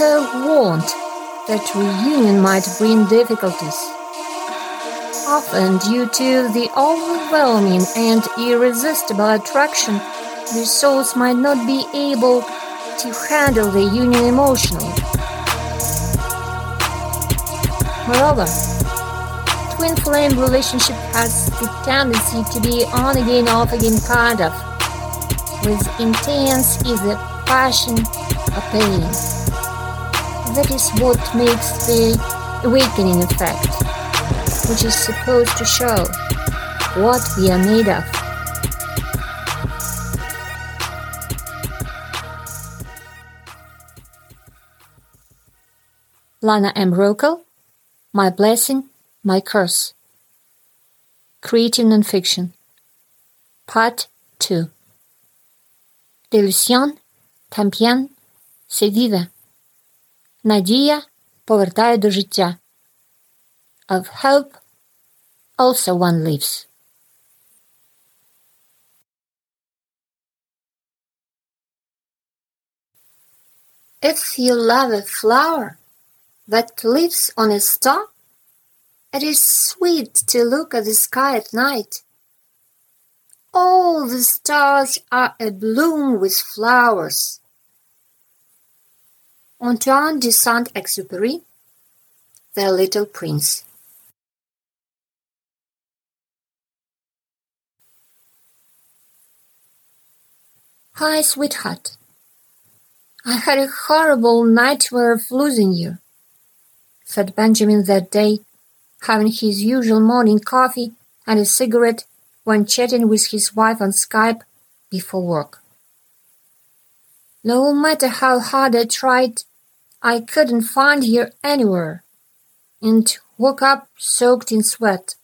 Lana warned that reunion might bring difficulties, often due to the overwhelming and irresistible attraction the souls might not be able to handle the union emotionally. Moreover, twin flame relationship has the tendency to be on again, off again kind of, with intense either passion or pain that is what makes the awakening effect, which is supposed to show what we are made of. Lana M. Rokel, My Blessing, My Curse. Creative Nonfiction. Part 2. Delusión, también, cedida. Надія повертає до життя. Of hope also one lives. If you love a flower, that lives on a star? It is sweet to look at the sky at night. All the stars are abloom with flowers. Antoine de Saint-Exupéry, The Little Prince. Hi, sweetheart. I had a horrible nightmare of losing you said Benjamin that day, having his usual morning coffee and a cigarette when chatting with his wife on Skype before work. No matter how hard I tried, I couldn't find you anywhere, and woke up soaked in sweat.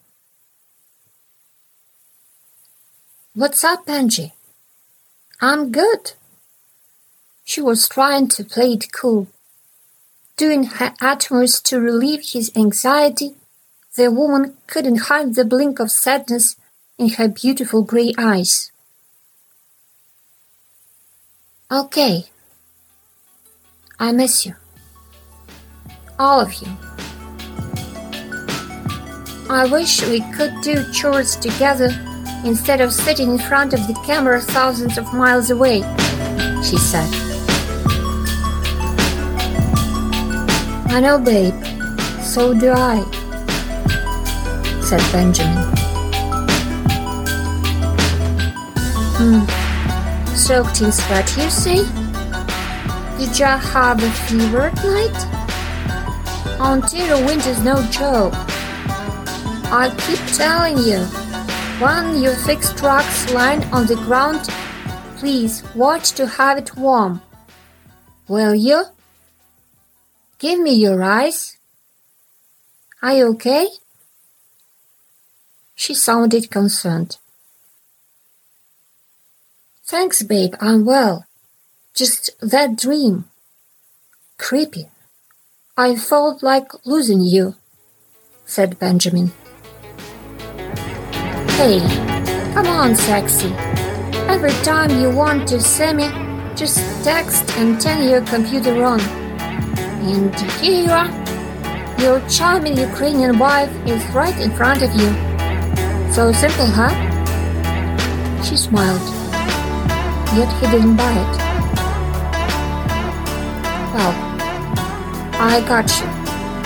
What's up, Angie? I'm good. She was trying to play it cool doing her utmost to relieve his anxiety, the woman couldn't hide the blink of sadness in her beautiful grey eyes. Okay. I miss you. All of you. I wish we could do chores together instead of sitting in front of the camera thousands of miles away, she said. I know, babe. So do I, said Benjamin. Hmm. Soaked in sweat, you say? Did you have a fever at night? Ontario winter's no joke. I keep telling you, when you fix trucks lying on the ground, please watch to have it warm. Will you? Give me your eyes. Are you okay? She sounded concerned. Thanks, babe, I'm well. Just that dream. Creepy. I felt like losing you, said Benjamin. Hey, come on, sexy. Every time you want to see me, just text and turn your computer on. And here you are. Your charming Ukrainian wife is right in front of you. So simple, huh? She smiled, yet he didn't buy it. Well, I got you,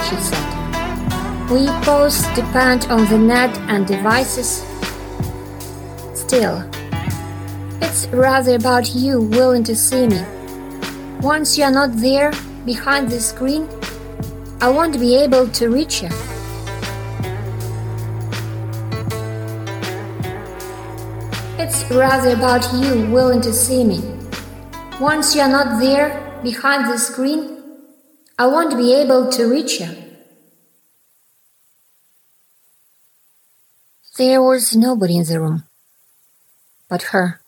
she said. We both depend on the net and devices. Still, it's rather about you willing to see me. Once you're not there, behind the screen, I won't be able to reach you. It's rather about you willing to see me. Once you're not there behind the screen, I want to be able to reach you. There was nobody in the room but her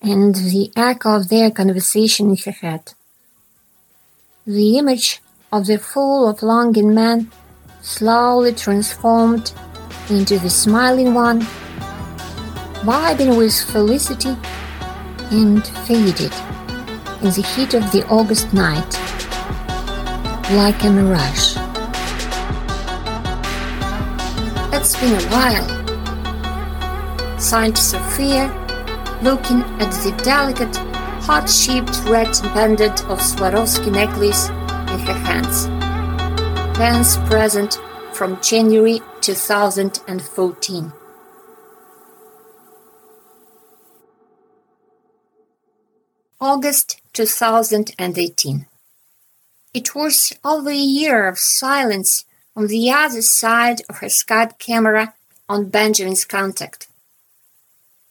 and the echo of their conversation in her head. The image of the full of longing man slowly transformed into the smiling one, vibing with felicity, and faded in the heat of the August night. Like a mirage. It's been a while, sighed Sophia, looking at the delicate, heart-shaped red pendant of Swarovski necklace in her hands. Ben's present from January 2014. August 2018. It was over a year of silence on the other side of her Skype camera on Benjamin's contact.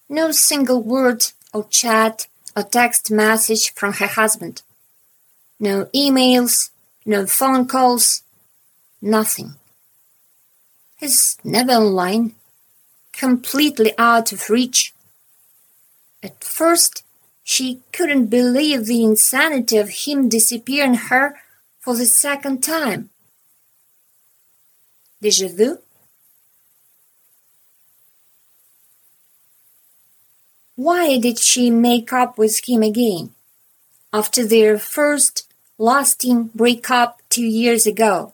No single word or chat or text message from her husband. No emails, no phone calls, nothing. He's never online, completely out of reach. At first, she couldn't believe the insanity of him disappearing her for the second time. Déjà vu? Why did she make up with him again after their first lasting breakup two years ago?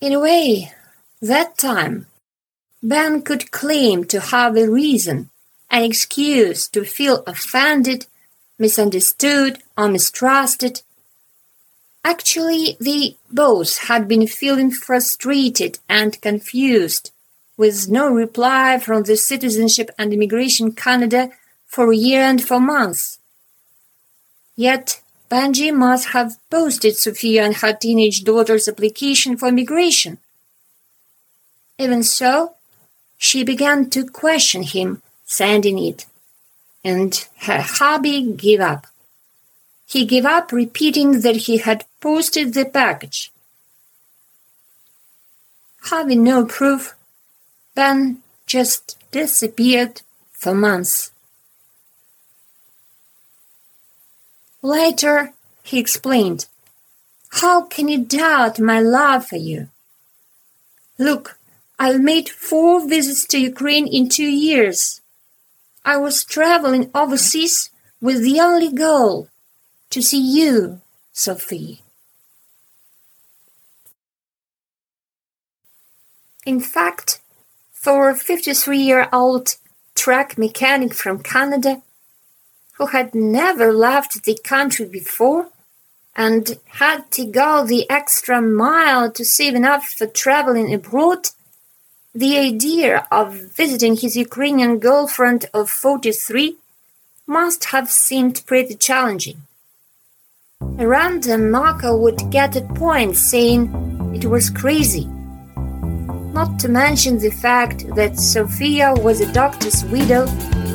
In a way, that time Ben could claim to have a reason, an excuse to feel offended, misunderstood, or mistrusted. Actually, they both had been feeling frustrated and confused, with no reply from the Citizenship and Immigration Canada for a year and four months. Yet Benji must have posted Sophia and her teenage daughter's application for immigration. Even so, she began to question him sending it, and her hubby gave up. He gave up repeating that he had posted the package. Having no proof, Ben just disappeared for months. Later, he explained, How can you doubt my love for you? Look, I've made four visits to Ukraine in two years. I was traveling overseas with the only goal to see you, Sophie. In fact, for a 53 year old truck mechanic from Canada who had never left the country before and had to go the extra mile to save enough for traveling abroad, the idea of visiting his Ukrainian girlfriend of 43 must have seemed pretty challenging. A random knocker would get a point saying it was crazy. Not to mention the fact that Sophia was a doctor's widow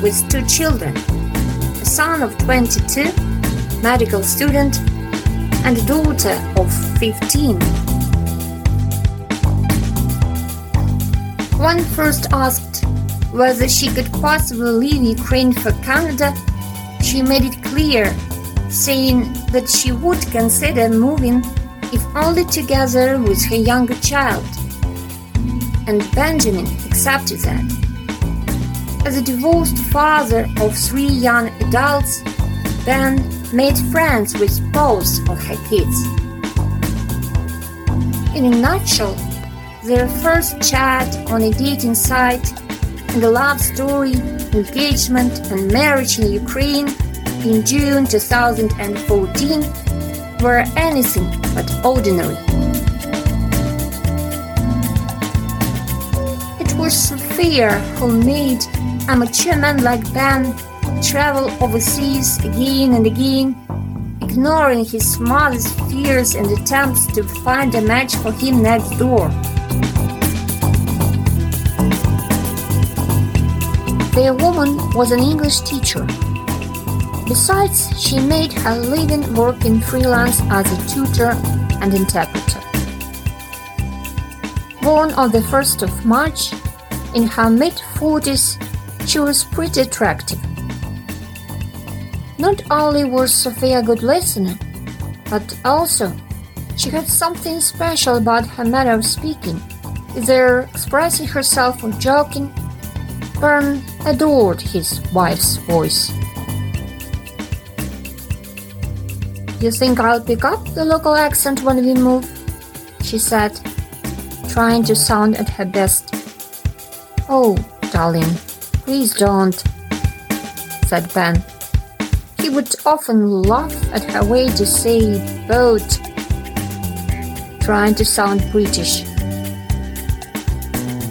with two children a son of 22, medical student, and a daughter of 15. When first asked whether she could possibly leave Ukraine for Canada, she made it clear, saying that she would consider moving if only together with her younger child. And Benjamin accepted that. As a divorced father of three young adults, Ben made friends with both of her kids. In a nutshell, their first chat on a dating site and a love story, engagement, and marriage in Ukraine in June 2014 were anything but ordinary. It was Sophia who made a mature man like Ben travel overseas again and again, ignoring his mother's fears and attempts to find a match for him next door. The woman was an English teacher. Besides, she made her living working freelance as a tutor and interpreter. Born on the 1st of March, in her mid 40s, she was pretty attractive. Not only was Sophia a good listener, but also she had something special about her manner of speaking, either expressing herself or joking Ben adored his wife's voice. You think I'll pick up the local accent when we move? She said, trying to sound at her best. Oh, darling, please don't, said Ben. He would often laugh at her way to say boat, trying to sound British.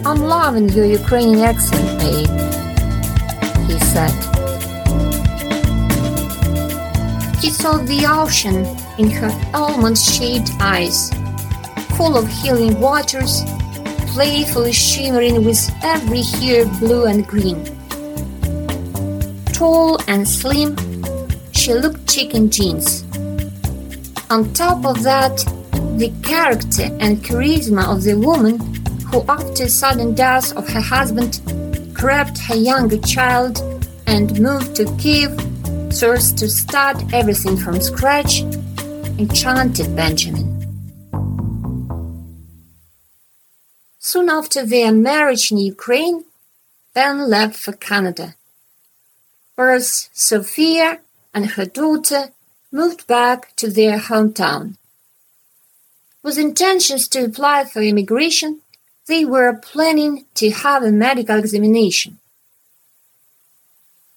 I'm loving your Ukrainian accent, babe, he said. He saw the ocean in her almond-shaped eyes, full of healing waters, playfully shimmering with every hue blue and green. Tall and slim, she looked chic in jeans. On top of that, the character and charisma of the woman who, after sudden death of her husband, grabbed her younger child and moved to Kiev so as to start everything from scratch, enchanted Benjamin. Soon after their marriage in Ukraine, Ben left for Canada. Whereas Sophia and her daughter moved back to their hometown. With intentions to apply for immigration, they were planning to have a medical examination.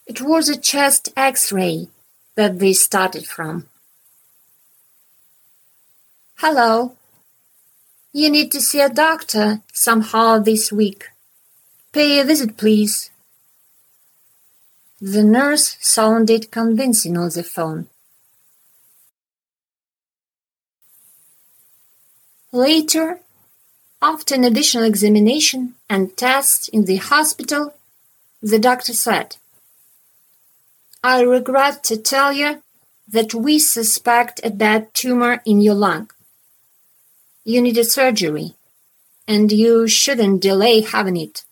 It was a chest x-ray that they started from. Hello. You need to see a doctor somehow this week. Pay a visit, please. The nurse sounded convincing on the phone. Later, after an additional examination and tests in the hospital, the doctor said, I regret to tell you that we suspect a bad tumor in your lung. You need a surgery, and you shouldn't delay having it.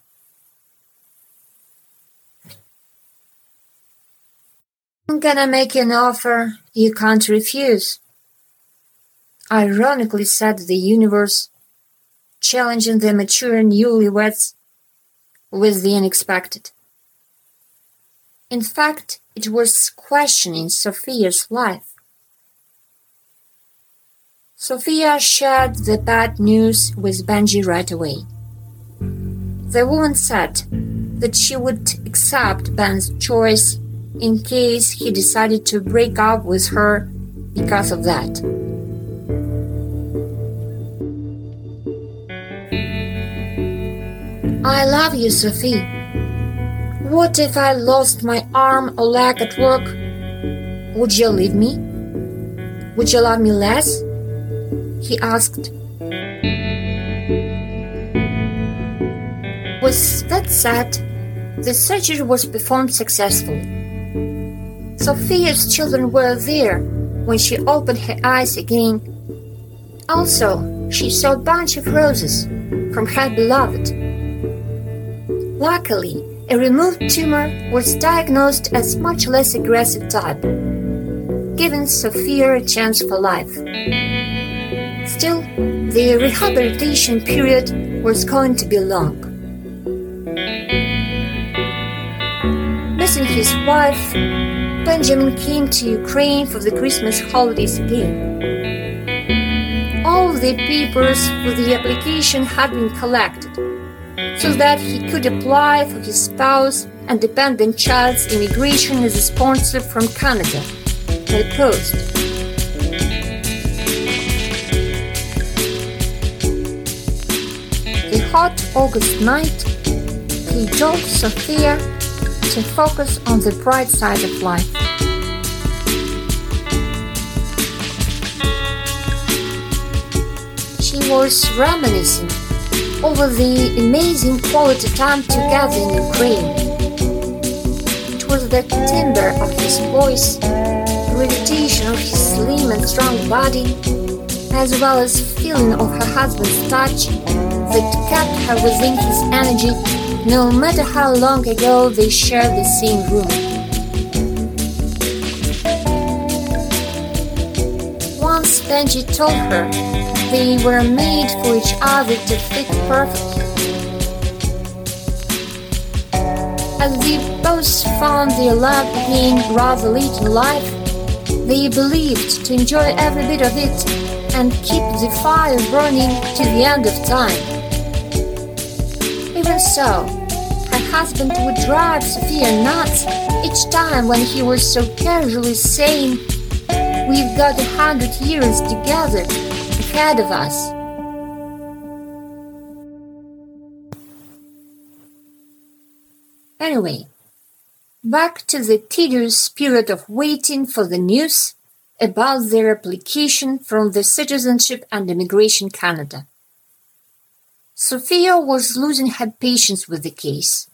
I'm gonna make an offer you can't refuse. Ironically said the universe, challenging the mature newlyweds with the unexpected. In fact, it was questioning Sophia's life. Sophia shared the bad news with Benji right away. The woman said that she would accept Ben's choice in case he decided to break up with her because of that. I love you, Sophie. What if I lost my arm or leg at work? Would you leave me? Would you love me less? He asked. With that said, the surgery was performed successfully. Sophia's children were there when she opened her eyes again. Also, she saw a bunch of roses from her beloved. Luckily, a removed tumor was diagnosed as much less aggressive type, giving Sophia a chance for life. Still, the rehabilitation period was going to be long. Missing his wife, Benjamin came to Ukraine for the Christmas holidays again. All the papers for the application had been collected so that he could apply for his spouse and dependent child's immigration as a sponsor from Canada by post. The hot August night, he told Sophia to focus on the bright side of life. She was reminiscing over the amazing quality time together in Ukraine. It was the timbre of his voice, the gravitation of his slim and strong body, as well as feeling of her husband's touch that kept her within his energy no matter how long ago they shared the same room. Once Benji told her they were made for each other to fit perfectly. As they both found their love being rather late in life, They believed to enjoy every bit of it and keep the fire burning to the end of time. Even so, her husband would drive Sophia nuts each time when he was so casually saying, We've got a hundred years together ahead of us. Anyway, back to the tedious period of waiting for the news about their application from the Citizenship and Immigration Canada. Sophia was losing her patience with the case,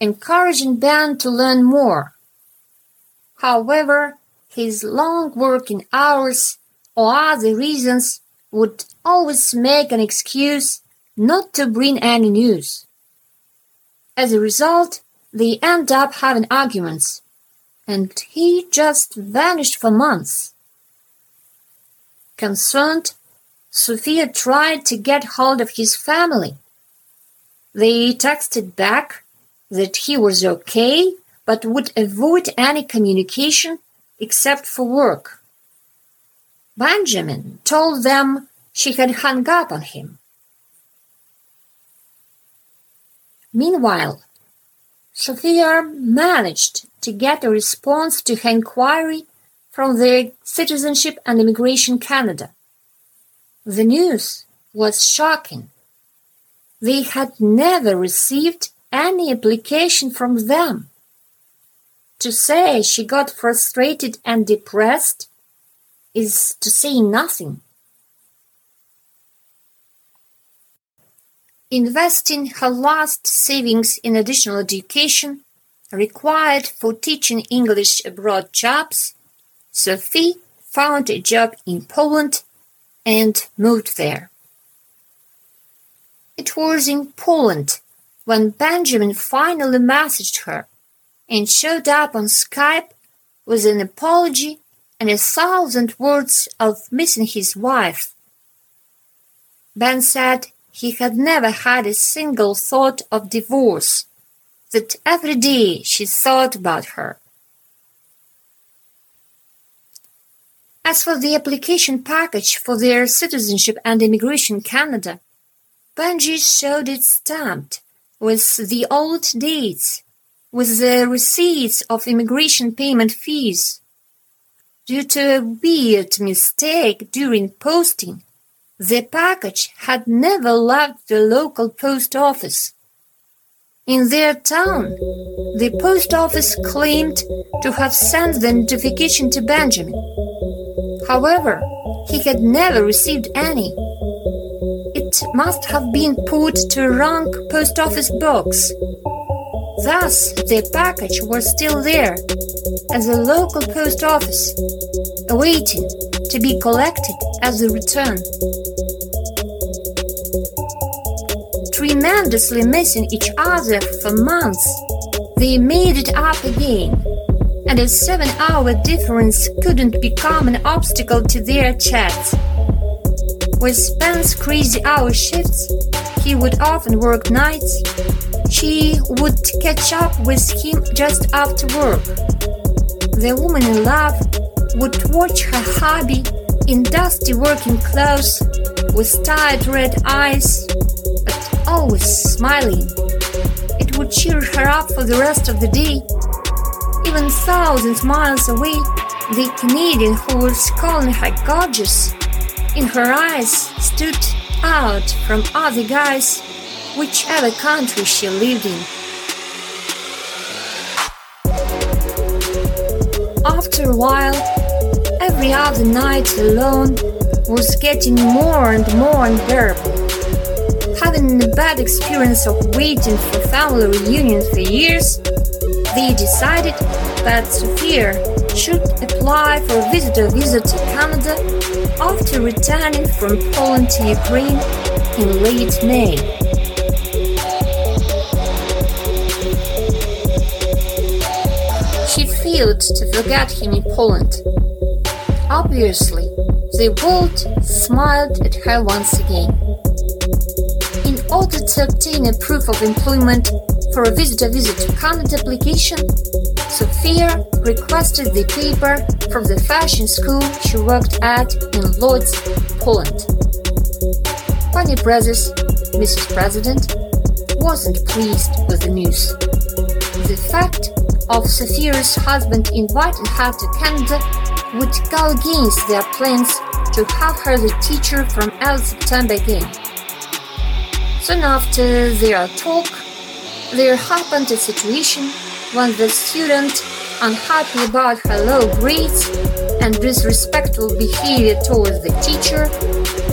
encouraging Ben to learn more. However, his long working hours or other reasons would always make an excuse not to bring any news. As a result, they end up having arguments, and he just vanished for months. Concerned, Sophia tried to get hold of his family. They texted back that he was okay but would avoid any communication except for work. Benjamin told them she had hung up on him. Meanwhile, Sophia managed to get a response to her inquiry from the Citizenship and Immigration Canada. The news was shocking. They had never received any application from them. To say she got frustrated and depressed is to say nothing. Investing her last savings in additional education required for teaching English abroad jobs, Sophie found a job in Poland and moved there. It was in Poland when Benjamin finally messaged her and showed up on Skype with an apology and a thousand words of missing his wife. Ben said he had never had a single thought of divorce, that every day she thought about her. As for the application package for their Citizenship and Immigration Canada, Benji showed it stamped with the old dates, with the receipts of immigration payment fees. Due to a weird mistake during posting, the package had never left the local post office. In their town, the post office claimed to have sent the notification to Benjamin. However, he had never received any. It must have been put to a wrong post office box. Thus, the package was still there at the local post office, awaiting to be collected as a return. Tremendously missing each other for months, they made it up again, and a seven hour difference couldn't become an obstacle to their chats. With Ben's crazy hour shifts, he would often work nights. She would catch up with him just after work. The woman in love would watch her hubby in dusty working clothes with tired red eyes, but always smiling. It would cheer her up for the rest of the day. Even thousands miles away, the Canadian who was calling her gorgeous in her eyes stood out from other guys, whichever country she lived in. After a while, every other night alone was getting more and more unbearable. Having a bad experience of waiting for family reunion for years, they decided that Sophia should apply for a visitor visa to Canada after returning from Poland to Ukraine in late May. Failed to forget him in Poland. Obviously, the world smiled at her once again. In order to obtain a proof of employment for a visitor visa to Canada application, Sophia requested the paper from the fashion school she worked at in Lodz, Poland. Pani Brothers, Mrs. President, wasn't pleased with the news. The fact of Sophia's husband invited her to Canada would go against their plans to have her the teacher from early September again. Soon after their talk, there happened a situation when the student, unhappy about her low grades and disrespectful behavior towards the teacher,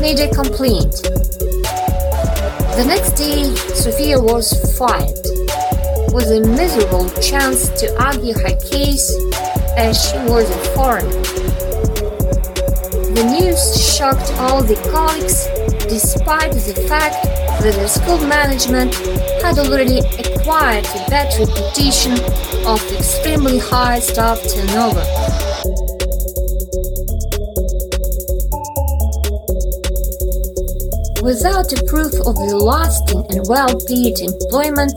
made a complaint. The next day, Sophia was fired, with a miserable chance to argue her case as she was a foreigner. The news shocked all the colleagues despite the fact that the school management had already acquired a bad reputation of extremely high staff turnover. Without a proof of the lasting and well-paid employment,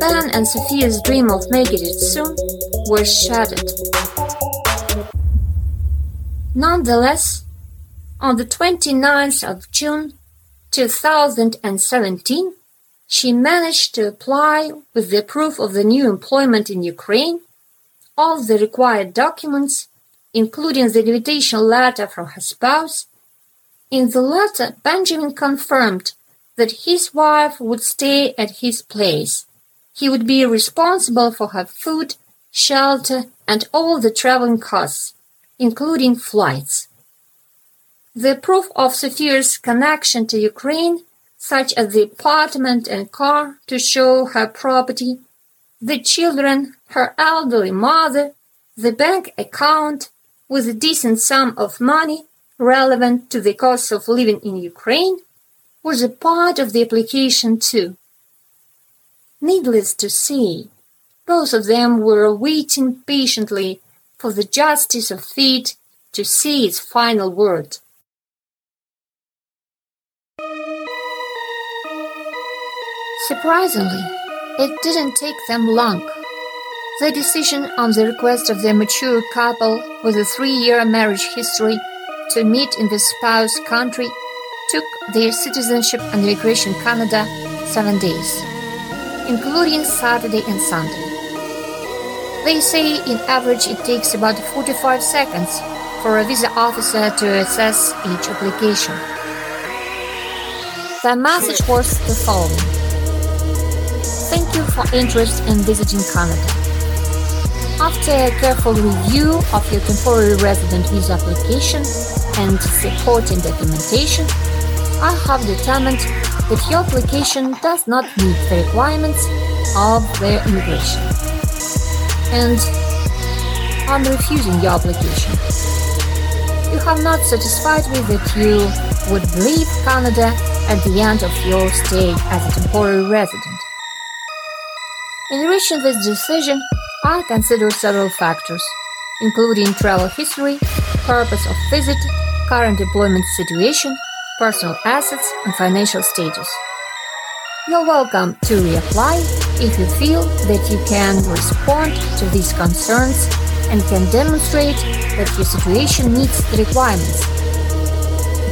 Ben and Sophia's dream of making it soon were shattered. Nonetheless, on the 29th of June 2017, she managed to apply with the proof of the new employment in Ukraine, all the required documents, including the invitation letter from her spouse. In the letter, Benjamin confirmed that his wife would stay at his place. He would be responsible for her food, shelter, and all the traveling costs, including flights. The proof of Sophia's connection to Ukraine, such as the apartment and car to show her property, the children, her elderly mother, the bank account with a decent sum of money relevant to the cost of living in Ukraine, was a part of the application too. Needless to say, both of them were waiting patiently for the justice of fate to say its final word. Surprisingly, it didn't take them long. The decision on the request of the mature couple with a three-year marriage history to meet in the spouse country took their citizenship and immigration Canada seven days, including Saturday and Sunday. They say in average it takes about 45 seconds for a visa officer to assess each application. The message was the following. Thank you for interest in visiting Canada. After a careful review of your temporary resident visa application and supporting documentation, I have determined that your application does not meet the requirements of the immigration. And I'm refusing your application. You have not satisfied me that you would leave Canada at the end of your stay as a temporary resident. In reaching this decision, I consider several factors, including travel history, purpose of visit, current employment situation, personal assets, and financial status. You're welcome to reapply if you feel that you can respond to these concerns and can demonstrate that your situation meets the requirements,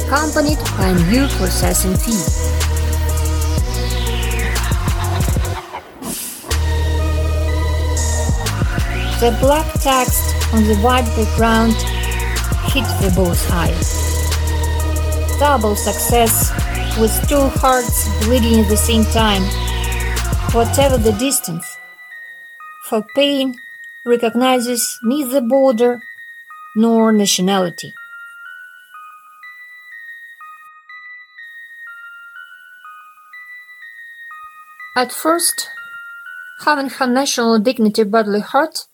accompanied by a new processing fee. The black text on the white background hit the both eyes. Double success with two hearts bleeding at the same time, whatever the distance. For pain recognizes neither border nor nationality. At first, having her national dignity badly hurt,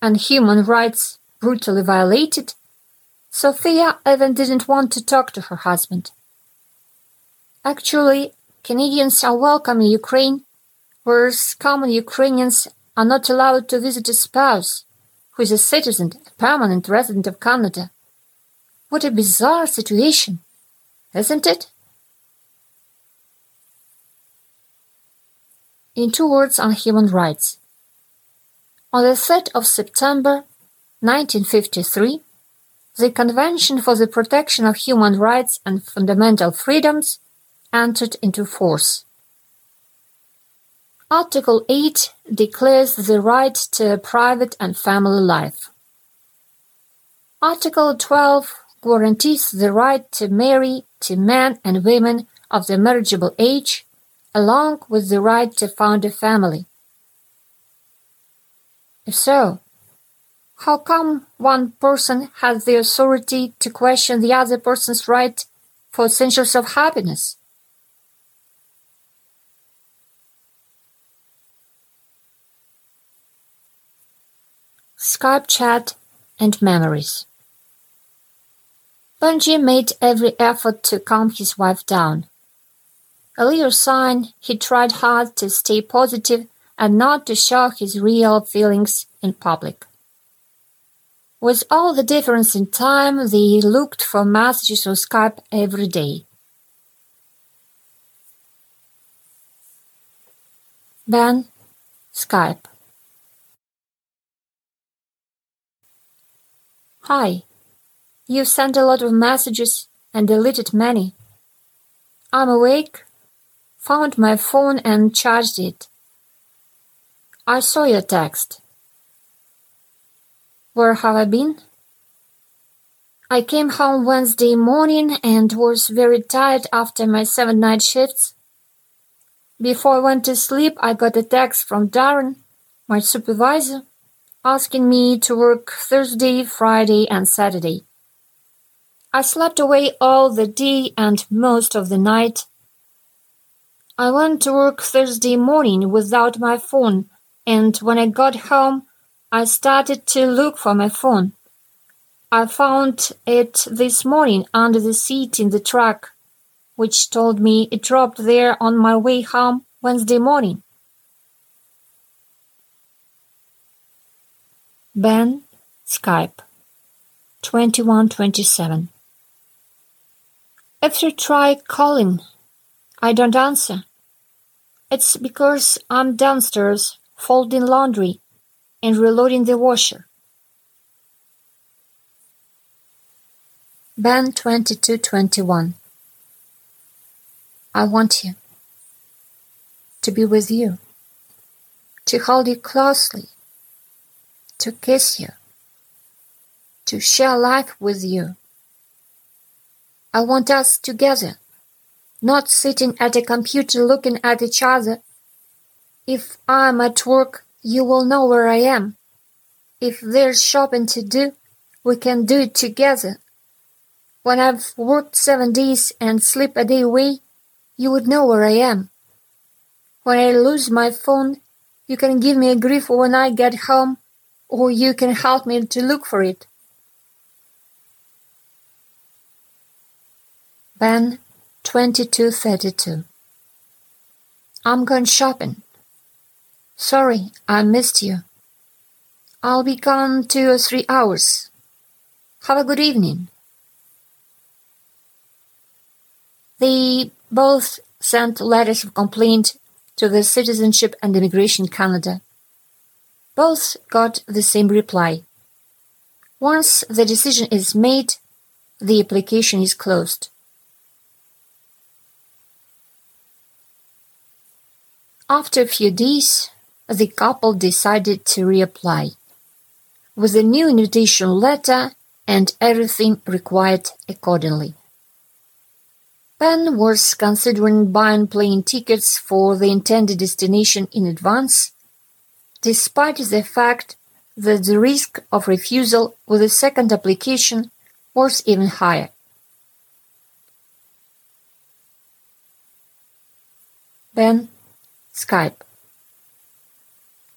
and human rights brutally violated, Sophia even didn't want to talk to her husband. Actually, Canadians are welcome in Ukraine, whereas common Ukrainians are not allowed to visit a spouse who is a citizen, a permanent resident of Canada. What a bizarre situation, isn't it? In two words on human rights. On the 3rd of September 1953, the Convention for the Protection of Human Rights and Fundamental Freedoms entered into force. Article 8 declares the right to private and family life. Article 12 guarantees the right to marry to men and women of the marriageable age, along with the right to found a family. If so, how come one person has the authority to question the other person's right for essentials of happiness? Skype chat and memories. Benji made every effort to calm his wife down. A little sign he tried hard to stay positive and not to show his real feelings in public. With all the difference in time, they looked for messages on Skype every day. Ben, Skype. Hi. You sent a lot of messages and deleted many. I'm awake, found my phone and charged it. I saw your text. Where have I been? I came home Wednesday morning and was very tired after my seven night shifts. Before I went to sleep, I got a text from Darren, my supervisor, asking me to work Thursday, Friday, and Saturday. I slept away all the day and most of the night. I went to work Thursday morning without my phone and when I got home, I started to look for my phone. I found it this morning under the seat in the truck, which told me it dropped there on my way home Wednesday morning. Ben, Skype, 2127. If you try calling, I don't answer. It's because I'm downstairs folding laundry, and reloading the washer. Ben 2221 I want you to be with you, to hold you closely, to kiss you, to share life with you. I want us together, not sitting at a computer looking at each other if I'm at work, you will know where I am. If there's shopping to do, we can do it together. When I've worked seven days and sleep a day away, you would know where I am. When I lose my phone, you can give me a grief when I get home, or you can help me to look for it. Ben 2232 I'm going shopping. Sorry, I missed you. I'll be gone two or three hours. Have a good evening. They both sent letters of complaint to the Citizenship and Immigration Canada. Both got the same reply. Once the decision is made, the application is closed. After a few days, the couple decided to reapply with a new invitation letter and everything required accordingly. Ben was considering buying plane tickets for the intended destination in advance, despite the fact that the risk of refusal with a second application was even higher. Ben, Skype.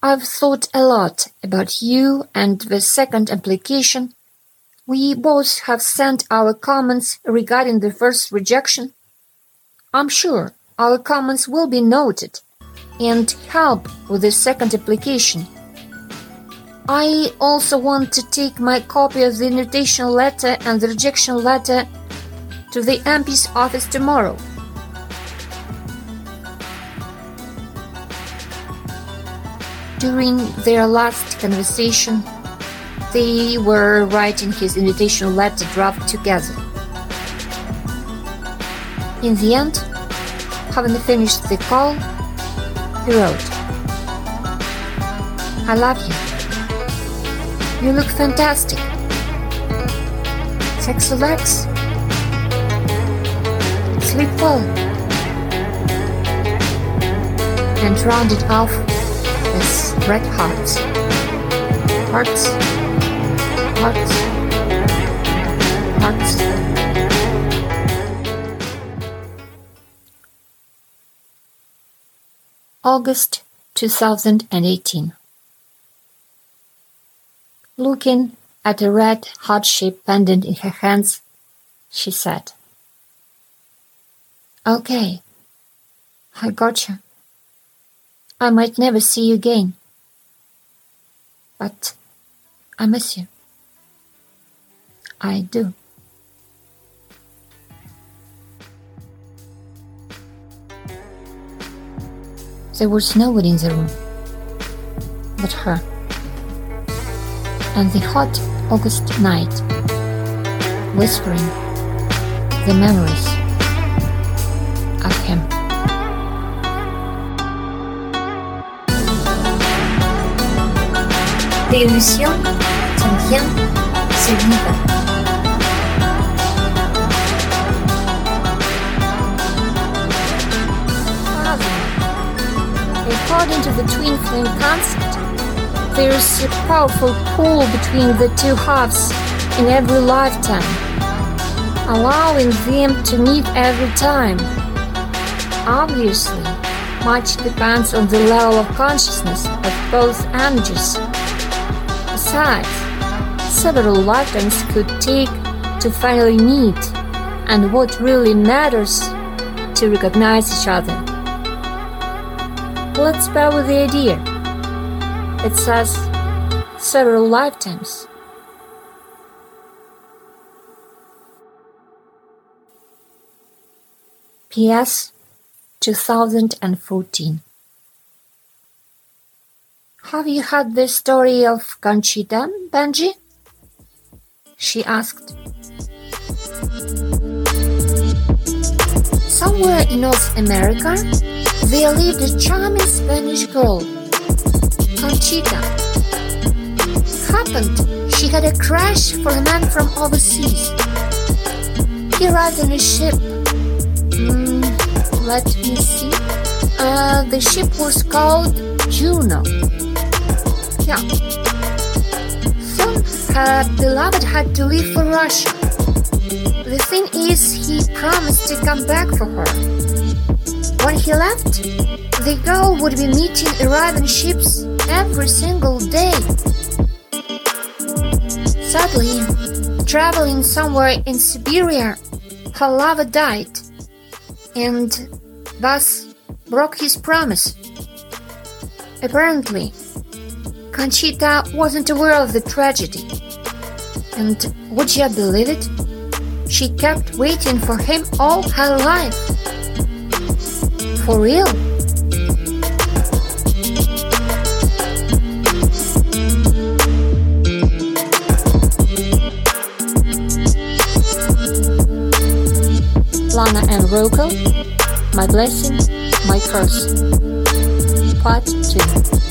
I've thought a lot about you and the second application. We both have sent our comments regarding the first rejection. I'm sure our comments will be noted and help with the second application. I also want to take my copy of the invitation letter and the rejection letter to the MP's office tomorrow. During their last conversation, they were writing his invitation letter draft together. In the end, having finished the call, he wrote, I love you. You look fantastic. Sexy legs. Sleep well. And rounded off with red hearts. Hearts. Hearts. Hearts. August 2018. Looking at a red heart-shaped pendant in her hands, she said, Okay, I gotcha. I might never see you again, but I miss you. I do. There was nobody in the room but her and the hot August night, whispering the memories Ben. According to the twin flame concept, there is a powerful pull between the two halves in every lifetime, allowing them to meet every time. Obviously, much depends on the level of consciousness of both energies. Several lifetimes could take to finally meet, and what really matters to recognize each other. Let's bear with the idea. It says several lifetimes. P.S. 2014 Have you heard the story of Conchita, Benji? She asked. Somewhere in North America, there lived a charming Spanish girl, Conchita. Happened she had a crush for a man from overseas. He arrived on a ship. Mm, let me see. Uh, the ship was called Juno. Yeah. So her beloved had to leave for Russia. The thing is, he promised to come back for her. When he left, the girl would be meeting arriving ships every single day. Sadly, traveling somewhere in Siberia, her lover died, and thus broke his promise. Apparently, Conchita wasn't aware of the tragedy, and would you believe it? She kept waiting for him all her life. For real? Lana and Rocco, My Blessing, My Curse. Part 2